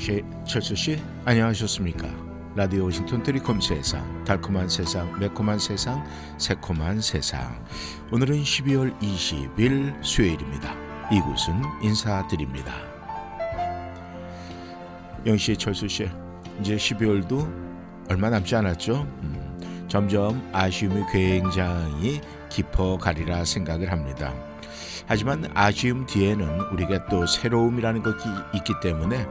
영시 철수 씨 안녕하셨습니까? 라디오 워싱턴 트리콤 세상 달콤한 세상 매콤한 세상 새콤한 세상 오늘은 12월 20일 수요일입니다. 이곳은 인사드립니다. 영시 철수 씨 이제 12월도 얼마 남지 않았죠? 음, 점점 아쉬움이 굉장히 깊어가리라 생각을 합니다. 하지만 아쉬움 뒤에는 우리가 또 새로움이라는 것이 있기 때문에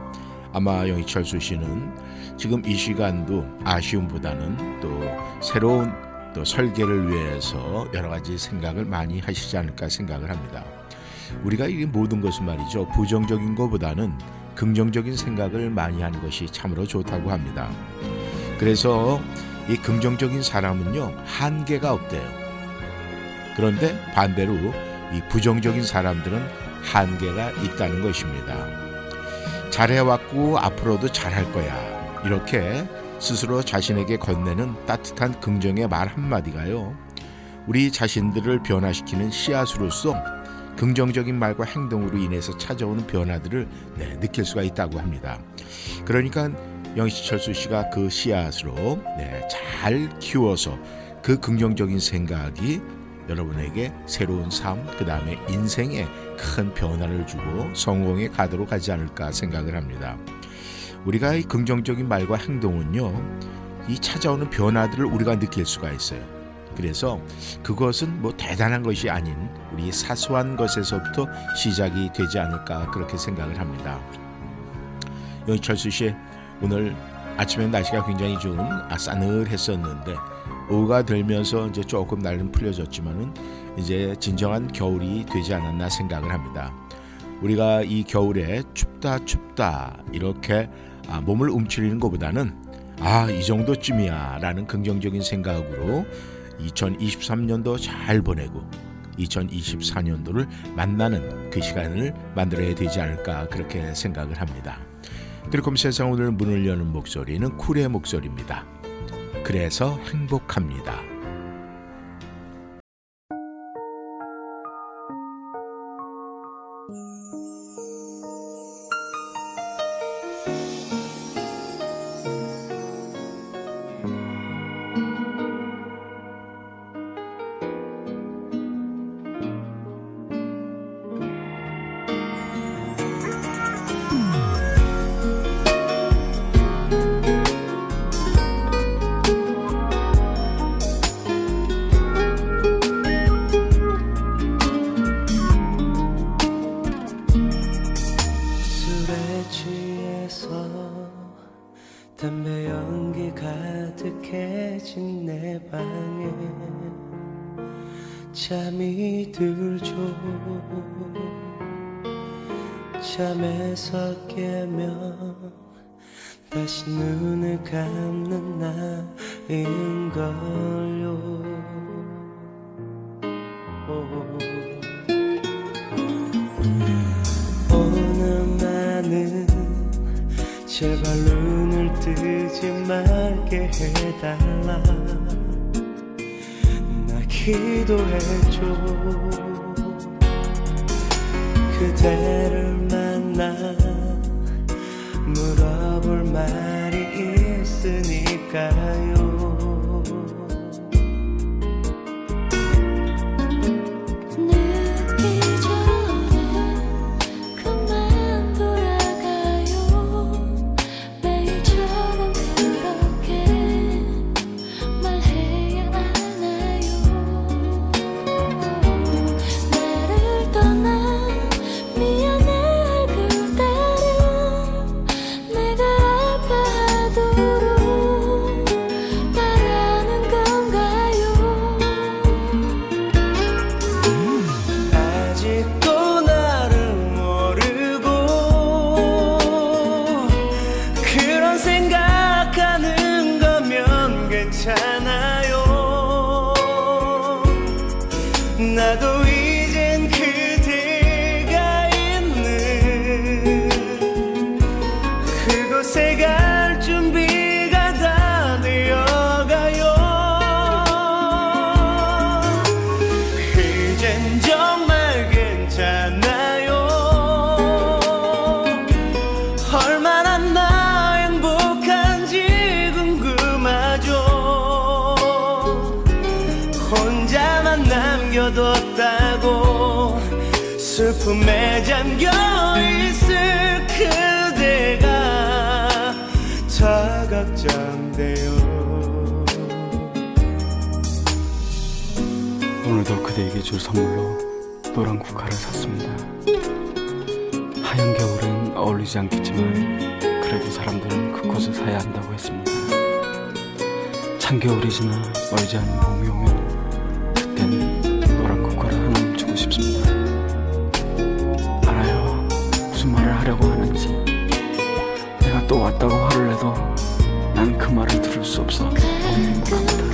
아마 영희철수 씨는 지금 이 시간도 아쉬움보다는 또 새로운 또 설계를 위해서 여러 가지 생각을 많이 하시지 않을까 생각을 합니다. 우리가 이 모든 것은 말이죠. 부정적인 것보다는 긍정적인 생각을 많이 하는 것이 참으로 좋다고 합니다. 그래서 이 긍정적인 사람은요, 한계가 없대요. 그런데 반대로 이 부정적인 사람들은 한계가 있다는 것입니다. 잘해왔고 앞으로도 잘할 거야. 이렇게 스스로 자신에게 건네는 따뜻한 긍정의 말 한마디가요. 우리 자신들을 변화시키는 씨앗으로서 긍정적인 말과 행동으로 인해서 찾아오는 변화들을 네, 느낄 수가 있다고 합니다. 그러니까 영시철수 씨가 그 씨앗으로 네, 잘 키워서 그 긍정적인 생각이 여러분에게 새로운 삶, 그 다음에 인생에 큰 변화를 주고 성공에 가도록 하지 않을까 생각을 합니다. 우리가 이 긍정적인 말과 행동은요, 이 찾아오는 변화들을 우리가 느낄 수가 있어요. 그래서 그것은 뭐 대단한 것이 아닌 우리 사소한 것에서부터 시작이 되지 않을까 그렇게 생각을 합니다. 영철수 씨, 오늘 아침에 날씨가 굉장히 좀 싸늘했었는데 오후가 되면서 이제 조금 날은 풀려졌지만은 이제 진정한 겨울이 되지 않았나 생각을 합니다. 우리가 이 겨울에 춥다 춥다 이렇게 아, 몸을 움츠리는 것보다는 아 이 정도쯤이야 라는 긍정적인 생각으로 2023년도 잘 보내고 2024년도를 만나는 그 시간을 만들어야 되지 않을까 그렇게 생각을 합니다. 드리콤 세상 오늘 문을 여는 목소리는 쿨의 목소리입니다. 그래서 행복합니다. 슬픔에 잠겨 있을 그대가 자각장대요 오늘도 그대에게 줄 선물로 노란 국화를 샀습니다. 하얀 겨울엔 어울리지 않겠지만 그래도 사람들은 그 꽃을 사야 한다고 했습니다. 찬 겨울이 지나 멀지 않은 봄이 오면 그땐 노란 국화를 하나 주고 싶습니다. 또 왔다고 화를 내도 난 그 말을 들을 수 없어 너무 행복합니다.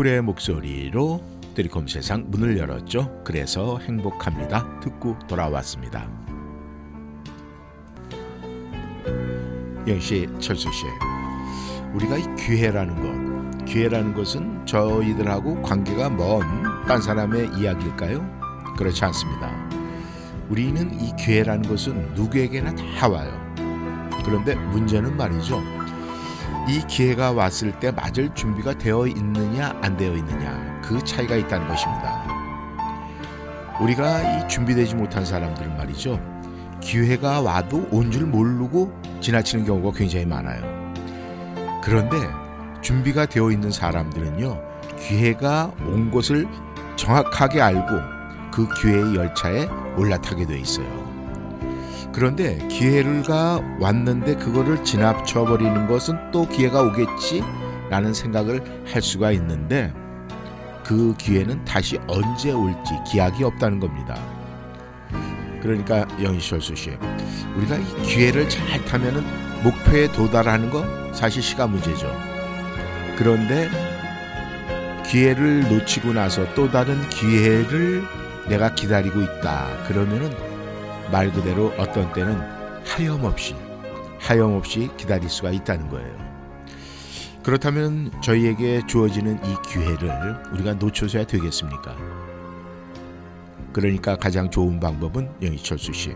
쿨의 목소리로 드리콤 세상 문을 열었죠. 그래서 행복합니다. 듣고 돌아왔습니다. 영씨, 철수 씨, 우리가 이 기회라는 것, 기회라는 것은 저희들하고 관계가 먼 딴 사람의 이야기일까요? 그렇지 않습니다. 우리는 이 기회라는 것은 누구에게나 다 와요. 그런데 문제는 말이죠. 이 기회가 왔을 때 맞을 준비가 되어 있느냐 안 되어 있느냐 그 차이가 있다는 것입니다. 우리가 이 준비되지 못한 사람들은 말이죠. 기회가 와도 온 줄 모르고 지나치는 경우가 굉장히 많아요. 그런데 준비가 되어 있는 사람들은요. 기회가 온 것을 정확하게 알고 그 기회의 열차에 올라타게 돼 있어요. 그런데 기회가 왔는데 그거를 지나쳐 버리는 것은 또 기회가 오겠지라는 생각을 할 수가 있는데 그 기회는 다시 언제 올지 기약이 없다는 겁니다. 그러니까 영희철수 씨, 우리가 이 기회를 잘 타면은 목표에 도달하는 거 사실 시간 문제죠. 그런데 기회를 놓치고 나서 또 다른 기회를 내가 기다리고 있다. 그러면은 말 그대로 어떤 때는 하염없이 하염없이 기다릴 수가 있다는 거예요. 그렇다면 저희에게 주어지는 이 기회를 우리가 놓쳐서야 되겠습니까? 그러니까 가장 좋은 방법은 영희철수 씨.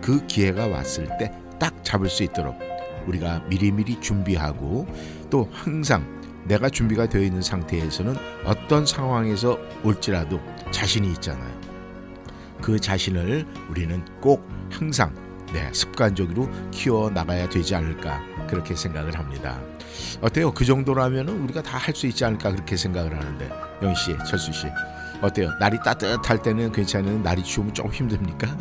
그 기회가 왔을 때 딱 잡을 수 있도록 우리가 미리미리 준비하고 또 항상 내가 준비가 되어 있는 상태에서는 어떤 상황에서 올지라도 자신이 있잖아요. 그 자신을 우리는 꼭 항상 네, 습관적으로 키워 나가야 되지 않을까 그렇게 생각을 합니다. 어때요? 그 정도라면 우리가 다 할 수 있지 않을까 그렇게 생각을 하는데 영희 씨, 철수 씨 어때요? 날이 따뜻할 때는 괜찮은 날이 추우면 좀 힘듭니까?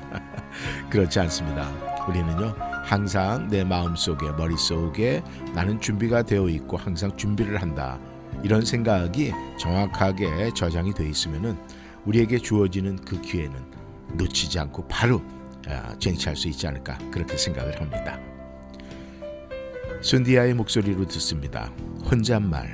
그렇지 않습니다. 우리는요 항상 내 마음 속에 머릿 속에 나는 준비가 되어 있고 항상 준비를 한다 이런 생각이 정확하게 저장이 되어 있으면은 우리에게 주어지는 그 기회는 놓치지 않고 바로 아, 쟁취할 수 있지 않을까 그렇게 생각을 합니다. 순디아의 목소리로 듣습니다. 혼잣말.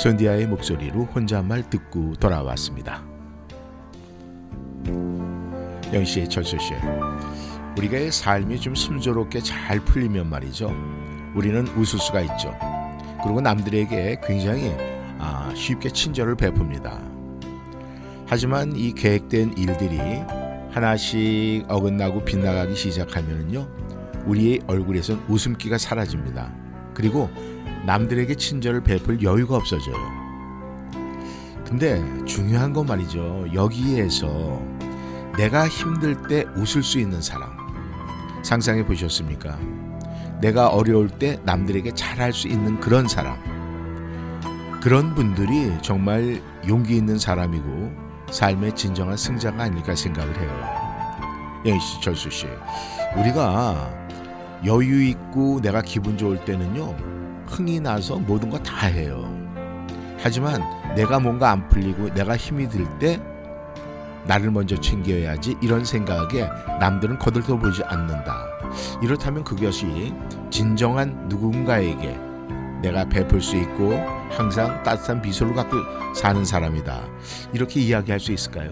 손디아의 목소리로 혼잣말 듣고 돌아왔습니다. 영희 씨, 철수 씨, 우리가 삶이 좀 순조롭게 잘 풀리면 말이죠. 우리는 웃을 수가 있죠. 그리고 남들에게 굉장히 아, 쉽게 친절을 베풉니다. 하지만 이 계획된 일들이 하나씩 어긋나고 빗나가기 시작하면요. 우리의 얼굴에선 웃음기가 사라집니다. 그리고 남들에게 친절을 베풀 여유가 없어져요. 근데 중요한 건 말이죠. 여기에서 내가 힘들 때 웃을 수 있는 사람. 상상해 보셨습니까? 내가 어려울 때 남들에게 잘할 수 있는 그런 사람. 그런 분들이 정말 용기 있는 사람이고 삶의 진정한 승자가 아닐까 생각을 해요. 씨, 절수 씨. 우리가 여유 있고 내가 기분 좋을 때는요. 흥이 나서 모든 거 다 해요. 하지만 내가 뭔가 안 풀리고 내가 힘이 들 때 나를 먼저 챙겨야지 이런 생각에 남들은 거들떠 보지 않는다. 이렇다면 그것이 진정한 누군가에게 내가 베풀 수 있고 항상 따뜻한 미소를 갖고 사는 사람이다. 이렇게 이야기할 수 있을까요?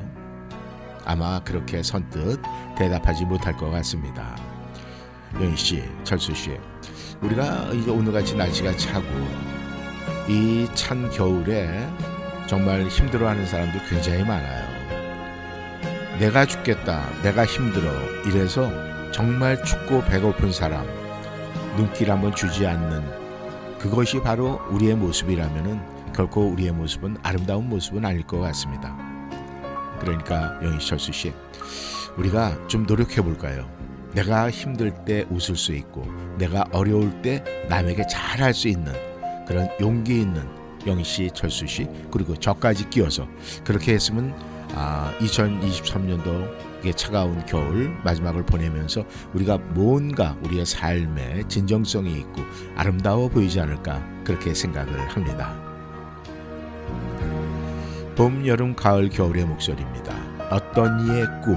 아마 그렇게 선뜻 대답하지 못할 것 같습니다. 영희 씨, 철수 씨, 우리가 이제 오늘같이 날씨가 차고 이 찬 겨울에 정말 힘들어하는 사람들 굉장히 많아요. 내가 죽겠다, 내가 힘들어 이래서 정말 춥고 배고픈 사람 눈길 한번 주지 않는 그것이 바로 우리의 모습이라면은 결코 우리의 모습은 아름다운 모습은 아닐 것 같습니다. 그러니까 영희 철수 씨, 우리가 좀 노력해 볼까요? 내가 힘들 때 웃을 수 있고 내가 어려울 때 남에게 잘할 수 있는 그런 용기 있는 영희 씨, 철수 씨 그리고 저까지 끼워서 그렇게 했으면 아, 2023년도의 차가운 겨울 마지막을 보내면서 우리가 뭔가 우리의 삶에 진정성이 있고 아름다워 보이지 않을까 그렇게 생각을 합니다. 봄, 여름, 가을, 겨울의 목소리입니다. 어떤 이의 꿈.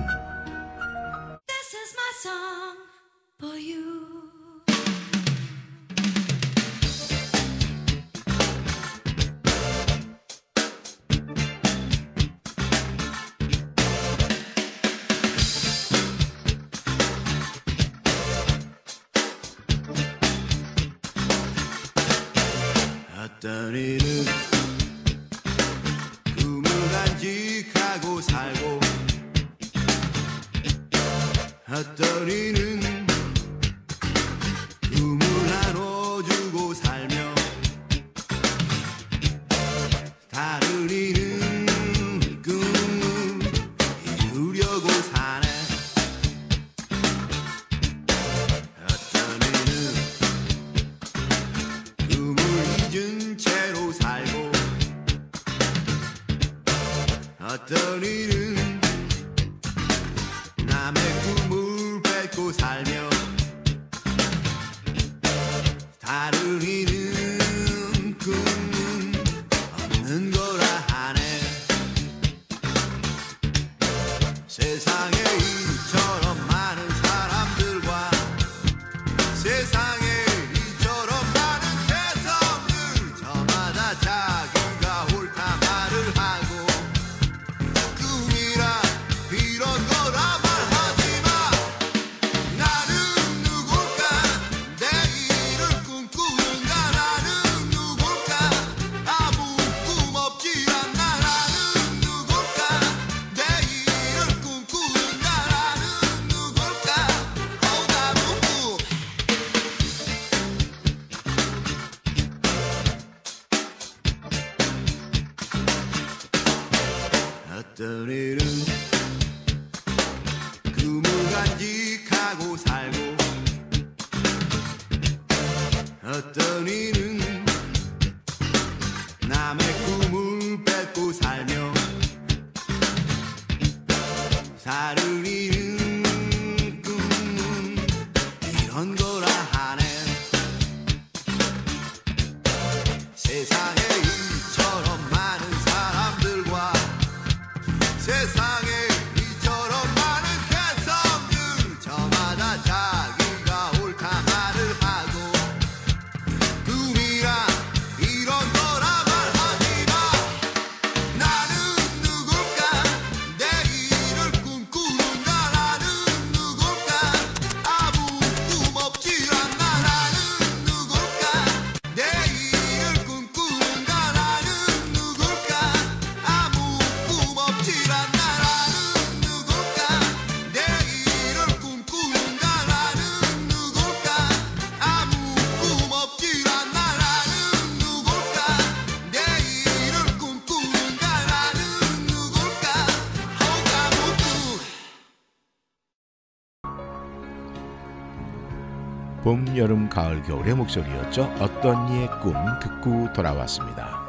여름, 가을, 겨울의 목소리였죠. 어떤 이의 꿈 듣고 돌아왔습니다.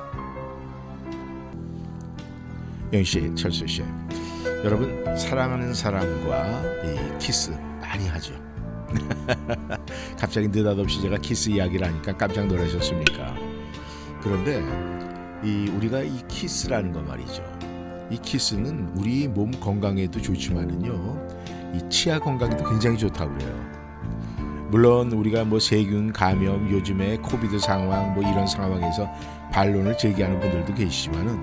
영희 씨, 철수 씨, 여러분 사랑하는 사람과 이 키스 많이 하죠. 갑자기 느닷없이 제가 키스 이야기를 하니까 깜짝 놀라셨습니까? 그런데 이 우리가 이 키스라는 거 말이죠. 이 키스는 우리 몸 건강에도 좋지만은요, 이 치아 건강에도 굉장히 좋다고 그래요. 물론 우리가 뭐 세균 감염 요즘에 COVID 상황 뭐 이런 상황에서 반론을 제기하는 분들도 계시지만은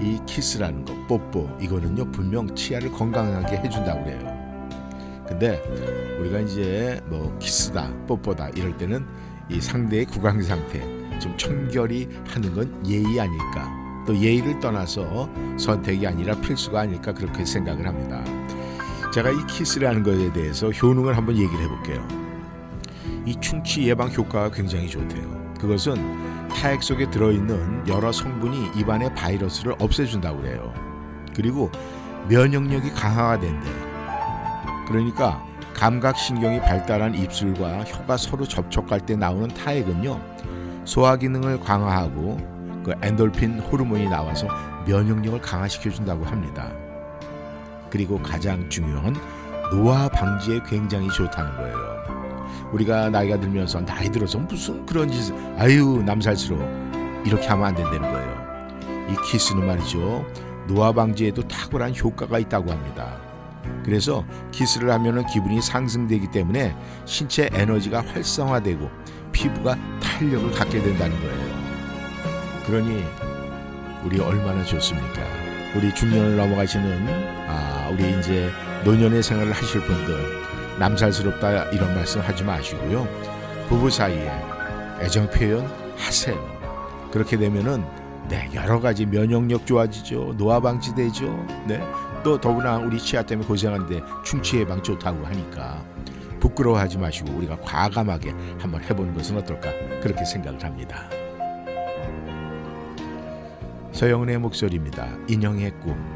이 키스라는 거 뽀뽀 이거는요 분명 치아를 건강하게 해준다고 그래요. 근데 우리가 이제 뭐 키스다 뽀뽀다 이럴 때는 이 상대의 구강 상태 좀 청결히 하는 건 예의 아닐까 또 예의를 떠나서 선택이 아니라 필수가 아닐까 그렇게 생각을 합니다. 제가 이 키스라는 것에 대해서 효능을 한번 얘기를 해볼게요. 이 충치 예방 효과가 굉장히 좋대요. 그것은 타액 속에 들어있는 여러 성분이 입안의 바이러스를 없애준다고 그래요. 그리고 면역력이 강화가 된대요. 그러니까 감각신경이 발달한 입술과 혀가 서로 접촉할 때 나오는 타액은요 소화 기능을 강화하고 그 엔돌핀 호르몬이 나와서 면역력을 강화시켜 준다고 합니다. 그리고 가장 중요한 노화 방지에 굉장히 좋다는 거예요. 우리가 나이가 들면서 나이 들어서 무슨 그런 짓 아유 남살스러워 이렇게 하면 안 된다는 거예요. 이 키스는 말이죠 노화 방지에도 탁월한 효과가 있다고 합니다. 그래서 키스를 하면은 기분이 상승되기 때문에 신체 에너지가 활성화되고 피부가 탄력을 갖게 된다는 거예요. 그러니 우리 얼마나 좋습니까? 우리 중년을 넘어가시는 아 우리 이제 노년의 생활을 하실 분들 남살스럽다 이런 말씀 하지 마시고요. 부부 사이에 애정 표현 하세요. 그렇게 되면은 네 여러 가지 면역력 좋아지죠. 노화 방지되죠. 네. 또 더구나 우리 치아 때문에 고생하는데 충치 예방 좋다고 하니까 부끄러워하지 마시고 우리가 과감하게 한번 해보는 것은 어떨까 그렇게 생각을 합니다. 서영은의 목소리입니다. 인형의 꿈.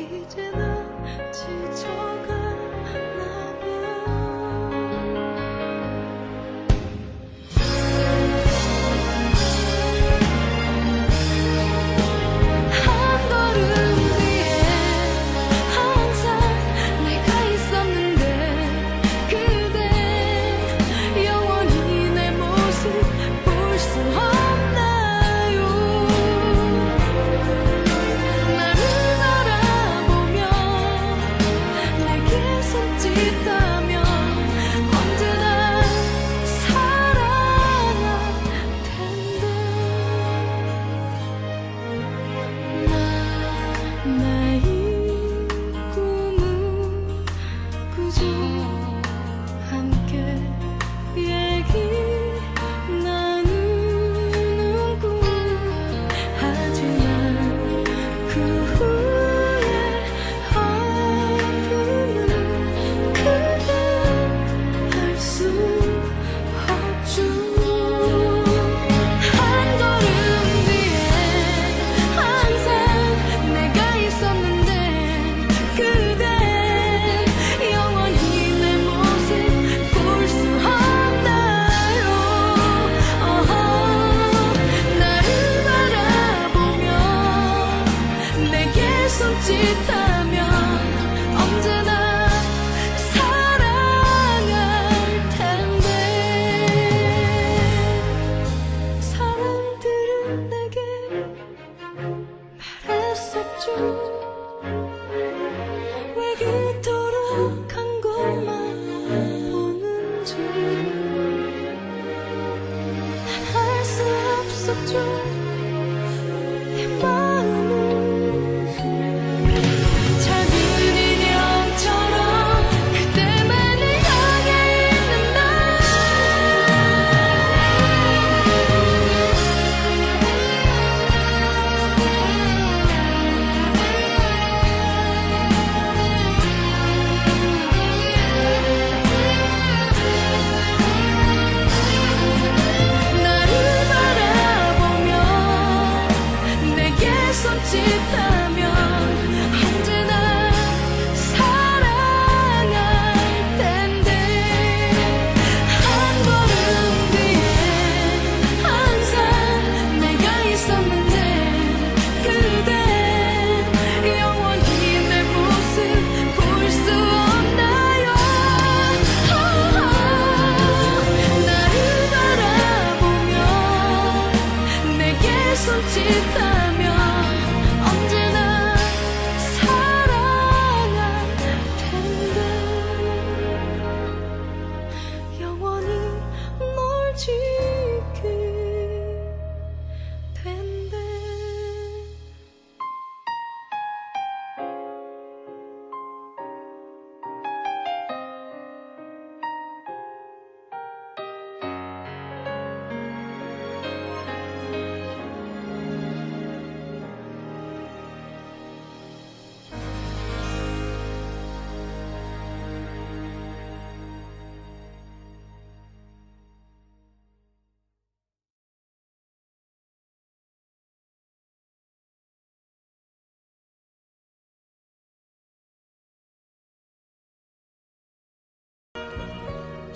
이제 나 지쳐가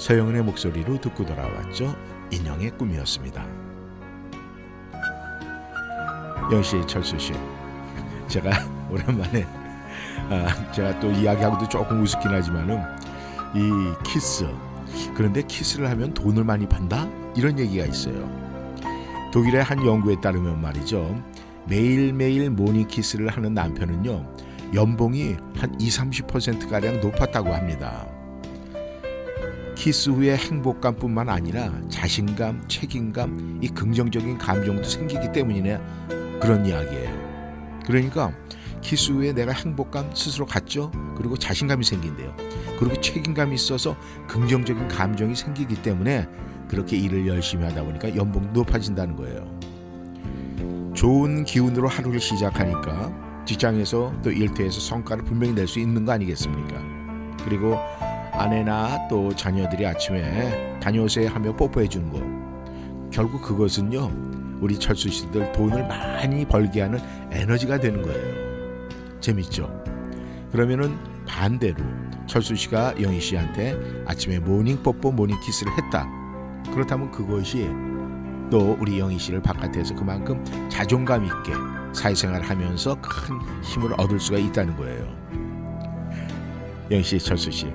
서영은의 목소리로 듣고 돌아왔죠. 인형의 꿈이었습니다. 영희 씨, 철수 씨, 제가 오랜만에 아, 제가 또 이야기하고도 조금 우습긴 하지만은 이 키스 그런데 키스를 하면 돈을 많이 번다 이런 얘기가 있어요. 독일의 한 연구에 따르면 말이죠. 매일매일 모닝 키스를 하는 남편은요. 연봉이 한 2, 30%가량 높았다고 합니다. 키스 후의 행복감뿐만 아니라 자신감, 책임감, 이 긍정적인 감정도 생기기 때문이네 그런 이야기예요. 그러니까 키스 후에 내가 행복감 스스로 갖죠. 그리고 자신감이 생긴대요. 그리고 책임감이 있어서 긍정적인 감정이 생기기 때문에 그렇게 일을 열심히 하다 보니까 연봉 높아진다는 거예요. 좋은 기운으로 하루를 시작하니까 직장에서 또 일터에서 성과를 분명히 낼 수 있는 거 아니겠습니까? 그리고 아내나 또 자녀들이 아침에 다녀오세요 하며 뽀뽀해 주는 거. 결국 그것은요. 우리 철수 씨들 돈을 많이 벌게 하는 에너지가 되는 거예요. 재밌죠? 그러면은 반대로 철수 씨가 영희 씨한테 아침에 모닝 뽀뽀 모닝 키스를 했다. 그렇다면 그것이 또 우리 영희 씨를 바깥에서 그만큼 자존감 있게 사회생활을 하면서 큰 힘을 얻을 수가 있다는 거예요. 영희 씨, 철수 씨,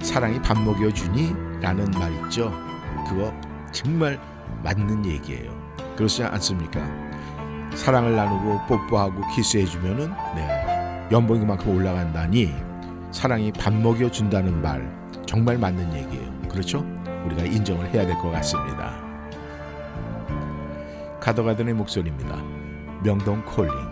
사랑이 밥 먹여주니? 라는 말 있죠. 그거 정말 맞는 얘기예요. 그렇지 않습니까? 사랑을 나누고 뽀뽀하고 키스해주면은 네 연봉이 그만큼 올라간다니 사랑이 밥 먹여준다는 말 정말 맞는 얘기예요. 그렇죠? 우리가 인정을 해야 될 것 같습니다. 가더가든의 목소리입니다. 명동 콜링.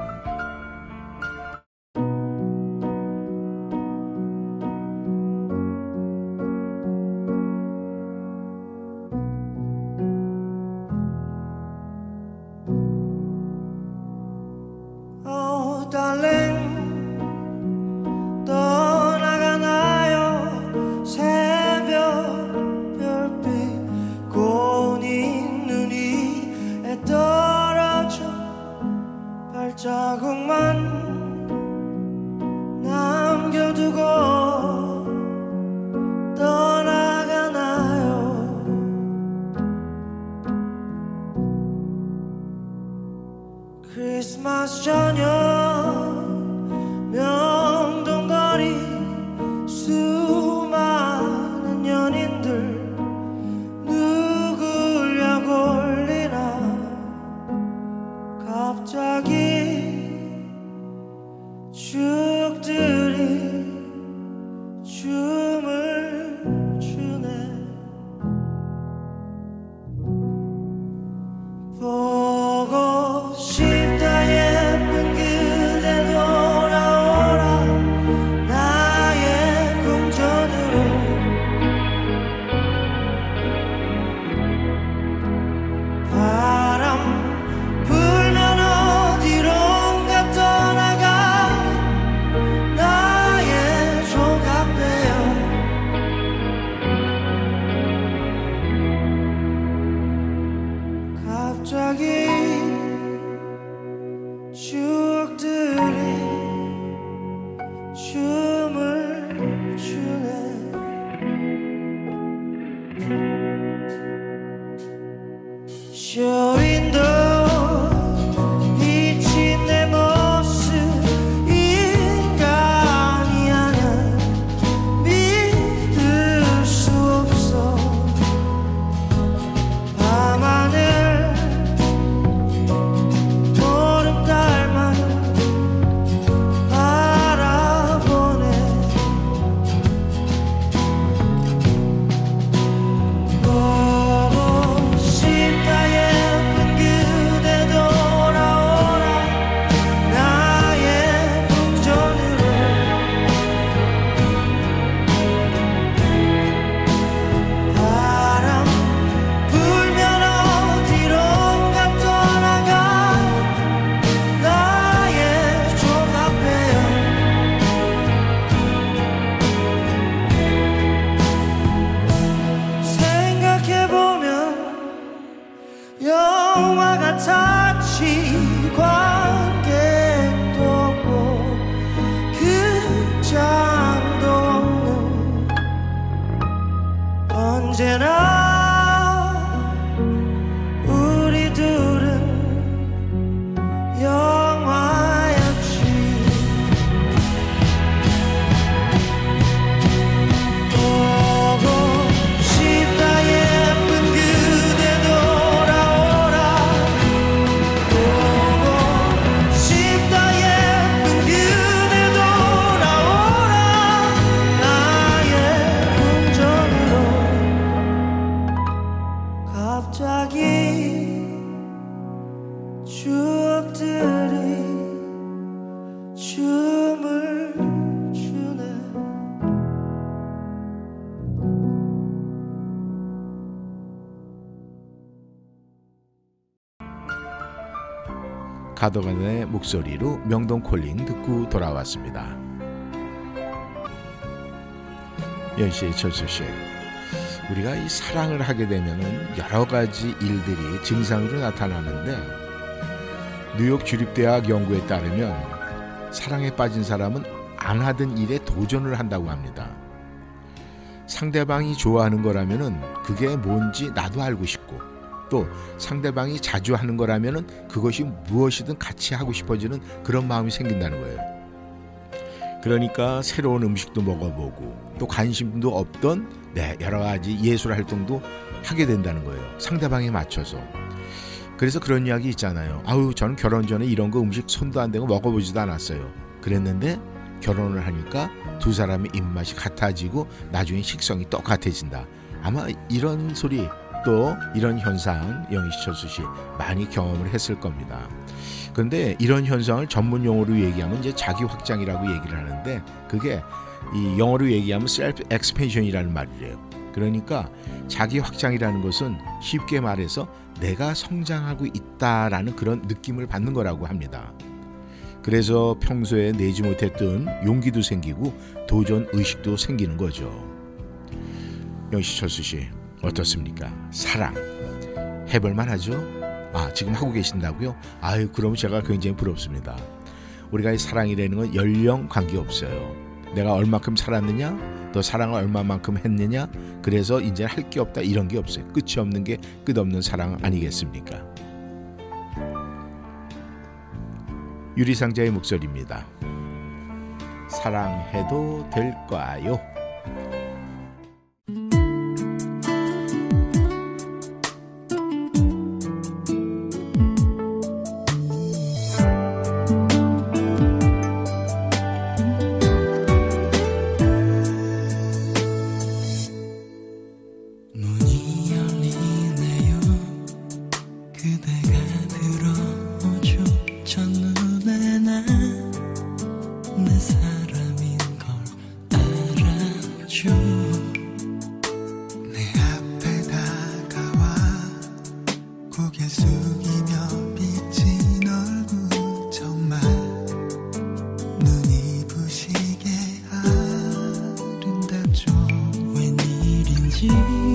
가도간의 목소리로 명동 콜링 듣고 돌아왔습니다. 연씨, 철수씨, 우리가 이 사랑을 하게 되면은 여러 가지 일들이 증상으로 나타나는데 뉴욕 주립대학 연구에 따르면 사랑에 빠진 사람은 안 하던 일에 도전을 한다고 합니다. 상대방이 좋아하는 거라면은 그게 뭔지 나도 알고 싶고 또 상대방이 자주 하는 거라면은 그것이 무엇이든 같이 하고 싶어지는 그런 마음이 생긴다는 거예요. 그러니까 새로운 음식도 먹어보고 또 관심도 없던 네, 여러 가지 예술 활동도 하게 된다는 거예요. 상대방에 맞춰서. 그래서 그런 이야기 있잖아요. 아우 저는 결혼 전에 이런 거 음식 손도 안 대고 먹어보지도 않았어요. 그랬는데 결혼을 하니까 두 사람의 입맛이 같아지고 나중에 식성이 똑같아진다. 아마 이런 소리 또 이런 현상 영희철수 씨 많이 경험을 했을 겁니다. 그런데 이런 현상을 전문 용어로 얘기하면 이제 자기 확장이라고 얘기를 하는데 그게 이 영어로 얘기하면 self expansion이라는 말이래요. 그러니까 자기 확장이라는 것은 쉽게 말해서 내가 성장하고 있다라는 그런 느낌을 받는 거라고 합니다. 그래서 평소에 내지 못했던 용기도 생기고 도전 의식도 생기는 거죠. 영시철수 씨 어떻습니까? 사랑 해볼만 하죠? 아 지금 하고 계신다고요? 아유 그럼 제가 굉장히 부럽습니다. 우리가 이 사랑이라는 건 연령 관계 없어요. 내가 얼마큼 살았느냐, 또 사랑을 얼마만큼 했느냐, 그래서 이제 할 게 없다 이런 게 없어요. 끝이 없는 게 끝없는 사랑 아니겠습니까? 유리상자의 목소리입니다. 사랑해도 될까요? 记忆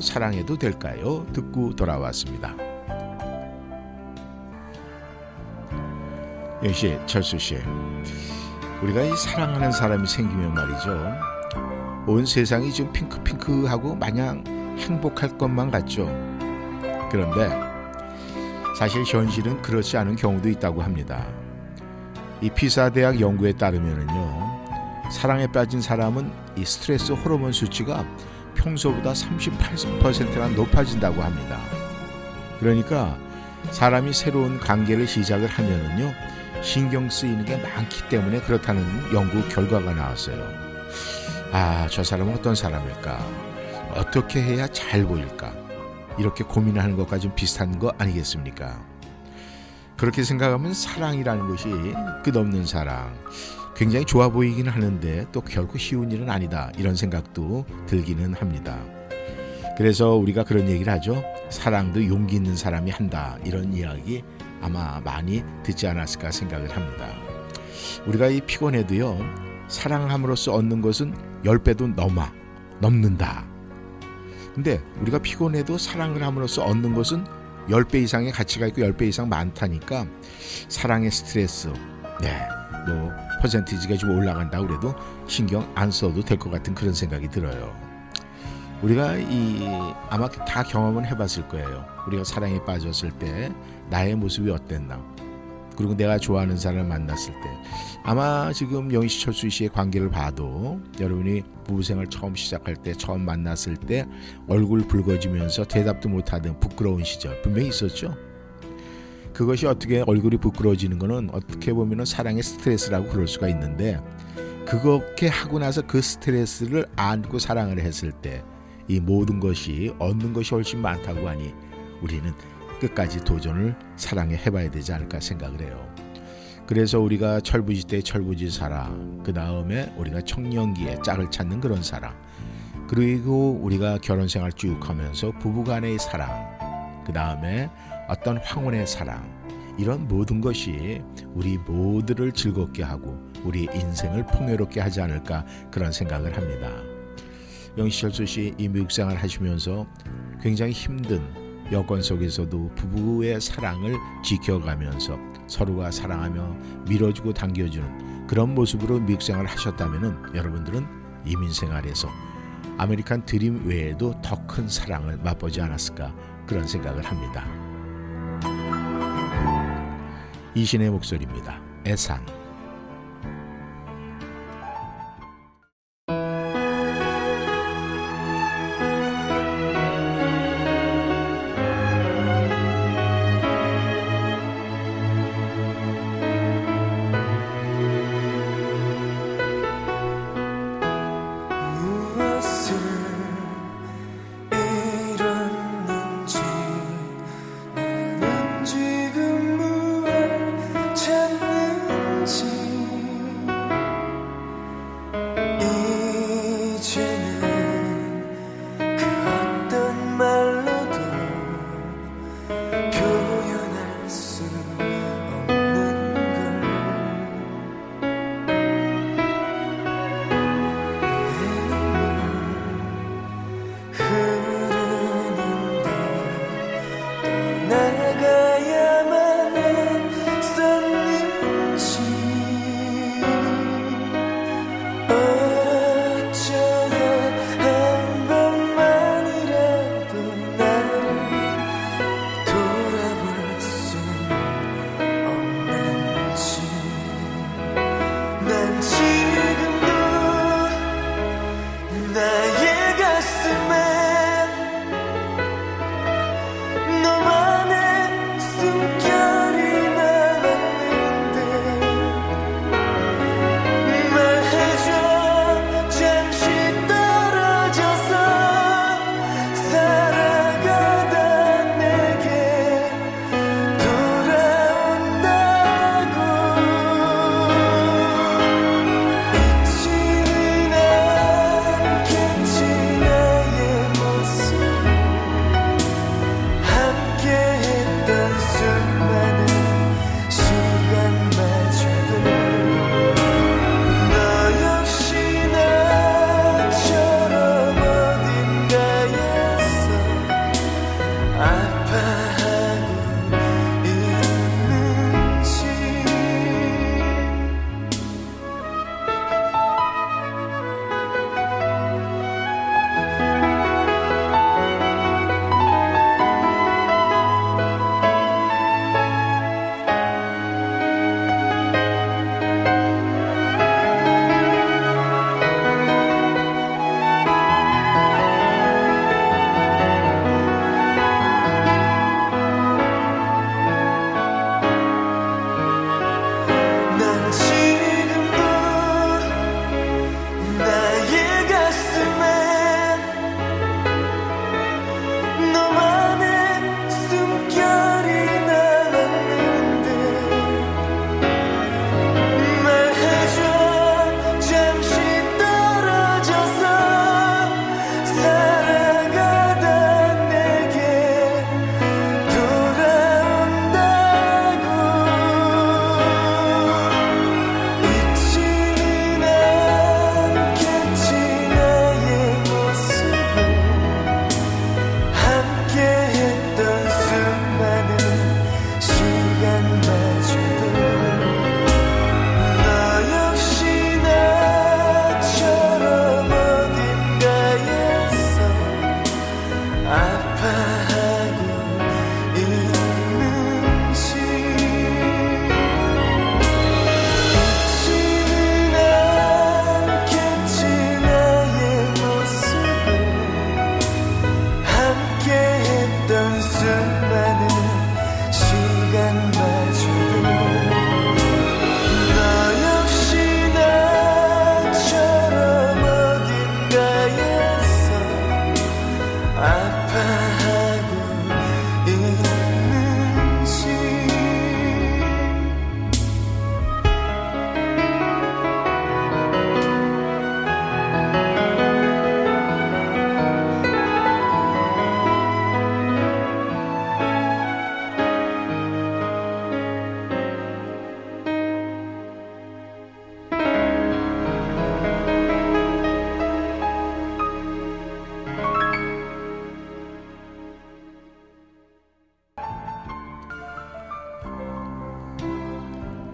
사랑해도 될까요? 듣고 돌아왔습니다. 영 씨, 철수 씨, 우리가 이 사랑하는 사람이 생기면 말이죠. 온 세상이 좀 핑크핑크하고 마냥 행복할 것만 같죠. 그런데 사실 현실은 그렇지 않은 경우도 있다고 합니다. 이 피사 대학 연구에 따르면은요. 사랑에 빠진 사람은 이 스트레스 호르몬 수치가 평소보다 38%나 높아진다고 합니다. 그러니까 사람이 새로운 관계를 시작을 하면은요. 신경 쓰이는 게 많기 때문에 그렇다는 연구 결과가 나왔어요. 아, 저 사람은 어떤 사람일까? 어떻게 해야 잘 보일까? 이렇게 고민하는 것과 좀 비슷한 거 아니겠습니까? 그렇게 생각하면 사랑이라는 것이 끝없는 사랑. 굉장히 좋아 보이긴 하는데 또 결코 쉬운 일은 아니다. 이런 생각도 들기는 합니다. 그래서 우리가 그런 얘기를 하죠. 사랑도 용기 있는 사람이 한다. 이런 이야기 아마 많이 듣지 않았을까 생각을 합니다. 우리가 이 피곤해도요. 사랑함으로써 얻는 것은 10배도 넘어 넘는다. 근데 우리가 피곤해도 사랑을 함으로써 얻는 것은 10배 이상의 가치가 있고 10배 이상 많다니까 사랑의 스트레스 네. 뭐 퍼센티지가 좀 올라간다 그래도 신경 안 써도 될 것 같은 그런 생각이 들어요. 우리가 이 아마 다 경험은 해봤을 거예요. 우리가 사랑에 빠졌을 때 나의 모습이 어땠나. 그리고 내가 좋아하는 사람을 만났을 때 아마 지금 영희 철수 씨의 관계를 봐도 여러분이 부부 생활 처음 시작할 때 처음 만났을 때 얼굴 붉어지면서 대답도 못하던 부끄러운 시절 분명히 있었죠. 그것이 어떻게 얼굴이 부끄러워지는 거는 어떻게 보면 사랑의 스트레스라고 그럴 수가 있는데 그렇게 하고 나서 그 스트레스를 안고 사랑을 했을 때 이 모든 것이 얻는 것이 훨씬 많다고 하니 우리는 끝까지 도전을 사랑에 해봐야 되지 않을까 생각을 해요. 그래서 우리가 철부지 때 철부지 사랑, 그 다음에 우리가 청년기에 짝을 찾는 그런 사랑, 그리고 우리가 결혼 생활 쭉 하면서 부부간의 사랑, 그 다음에 어떤 황혼의 사랑, 이런 모든 것이 우리 모두를 즐겁게 하고 우리 인생을 풍요롭게 하지 않을까 그런 생각을 합니다. 영시철수 씨 이 미국 생활 하시면서 굉장히 힘든 여건 속에서도 부부의 사랑을 지켜가면서 서로가 사랑하며 밀어주고 당겨주는 그런 모습으로 미국 생활을 하셨다면 여러분들은 이민 생활에서 아메리칸 드림 외에도 더 큰 사랑을 맛보지 않았을까 그런 생각을 합니다. 이신의 목소리입니다. 애상.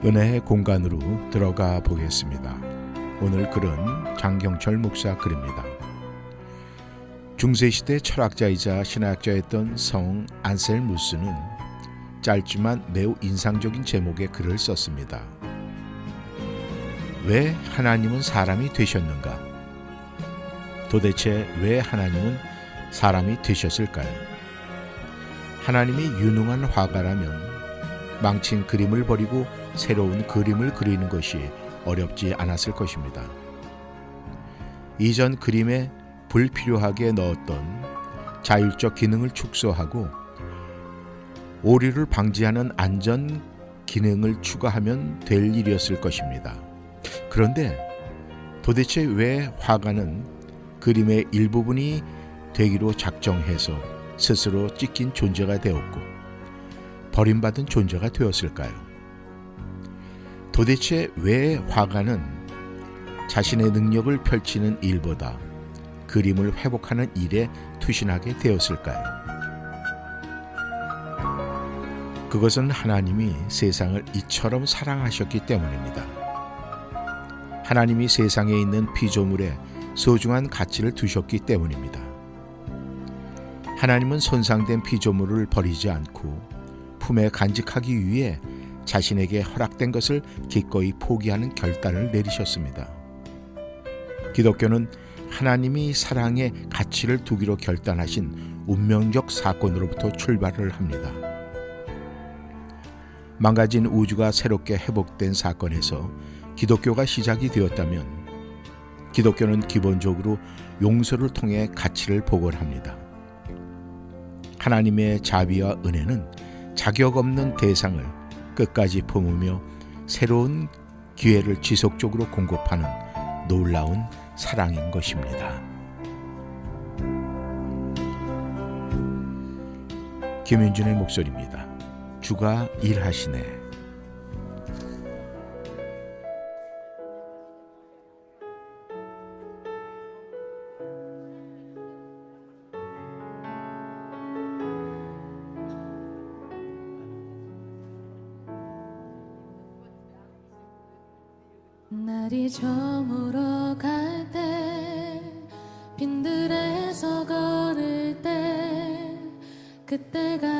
은혜의 공간으로 들어가 보겠습니다. 오늘 글은 장경철 목사 글입니다. 중세시대 철학자이자 신학자였던 성 안셀무스는 짧지만 매우 인상적인 제목의 글을 썼습니다. 왜 하나님은 사람이 되셨는가? 도대체 왜 하나님은 사람이 되셨을까요? 하나님이 유능한 화가라면 망친 그림을 버리고 새로운 그림을 그리는 것이 어렵지 않았을 것입니다. 이전 그림에 불필요하게 넣었던 자율적 기능을 축소하고 오류를 방지하는 안전 기능을 추가하면 될 일이었을 것입니다. 그런데 도대체 왜 화가는 그림의 일부분이 되기로 작정해서 스스로 찢긴 존재가 되었고 버림받은 존재가 되었을까요? 도대체 왜 화가는 자신의 능력을 펼치는 일보다 그림을 회복하는 일에 투신하게 되었을까요? 그것은 하나님이 세상을 이처럼 사랑하셨기 때문입니다. 하나님이 세상에 있는 피조물에 소중한 가치를 두셨기 때문입니다. 하나님은 손상된 피조물을 버리지 않고 품에 간직하기 위해 자신에게 허락된 것을 기꺼이 포기하는 결단을 내리셨습니다. 기독교는 하나님이 사랑의 가치를 두기로 결단하신 운명적 사건으로부터 출발을 합니다. 망가진 우주가 새롭게 회복된 사건에서 기독교가 시작이 되었다면 기독교는 기본적으로 용서를 통해 가치를 복원합니다. 하나님의 자비와 은혜는 자격 없는 대상을 끝까지 품으며 새로운 기회를 지속적으로 공급하는 놀라운 사랑인 것입니다. 김윤준의 목소리입니다. 주가 일하시네. 저물어 갈 때 빈들에서 걸을 때 그때가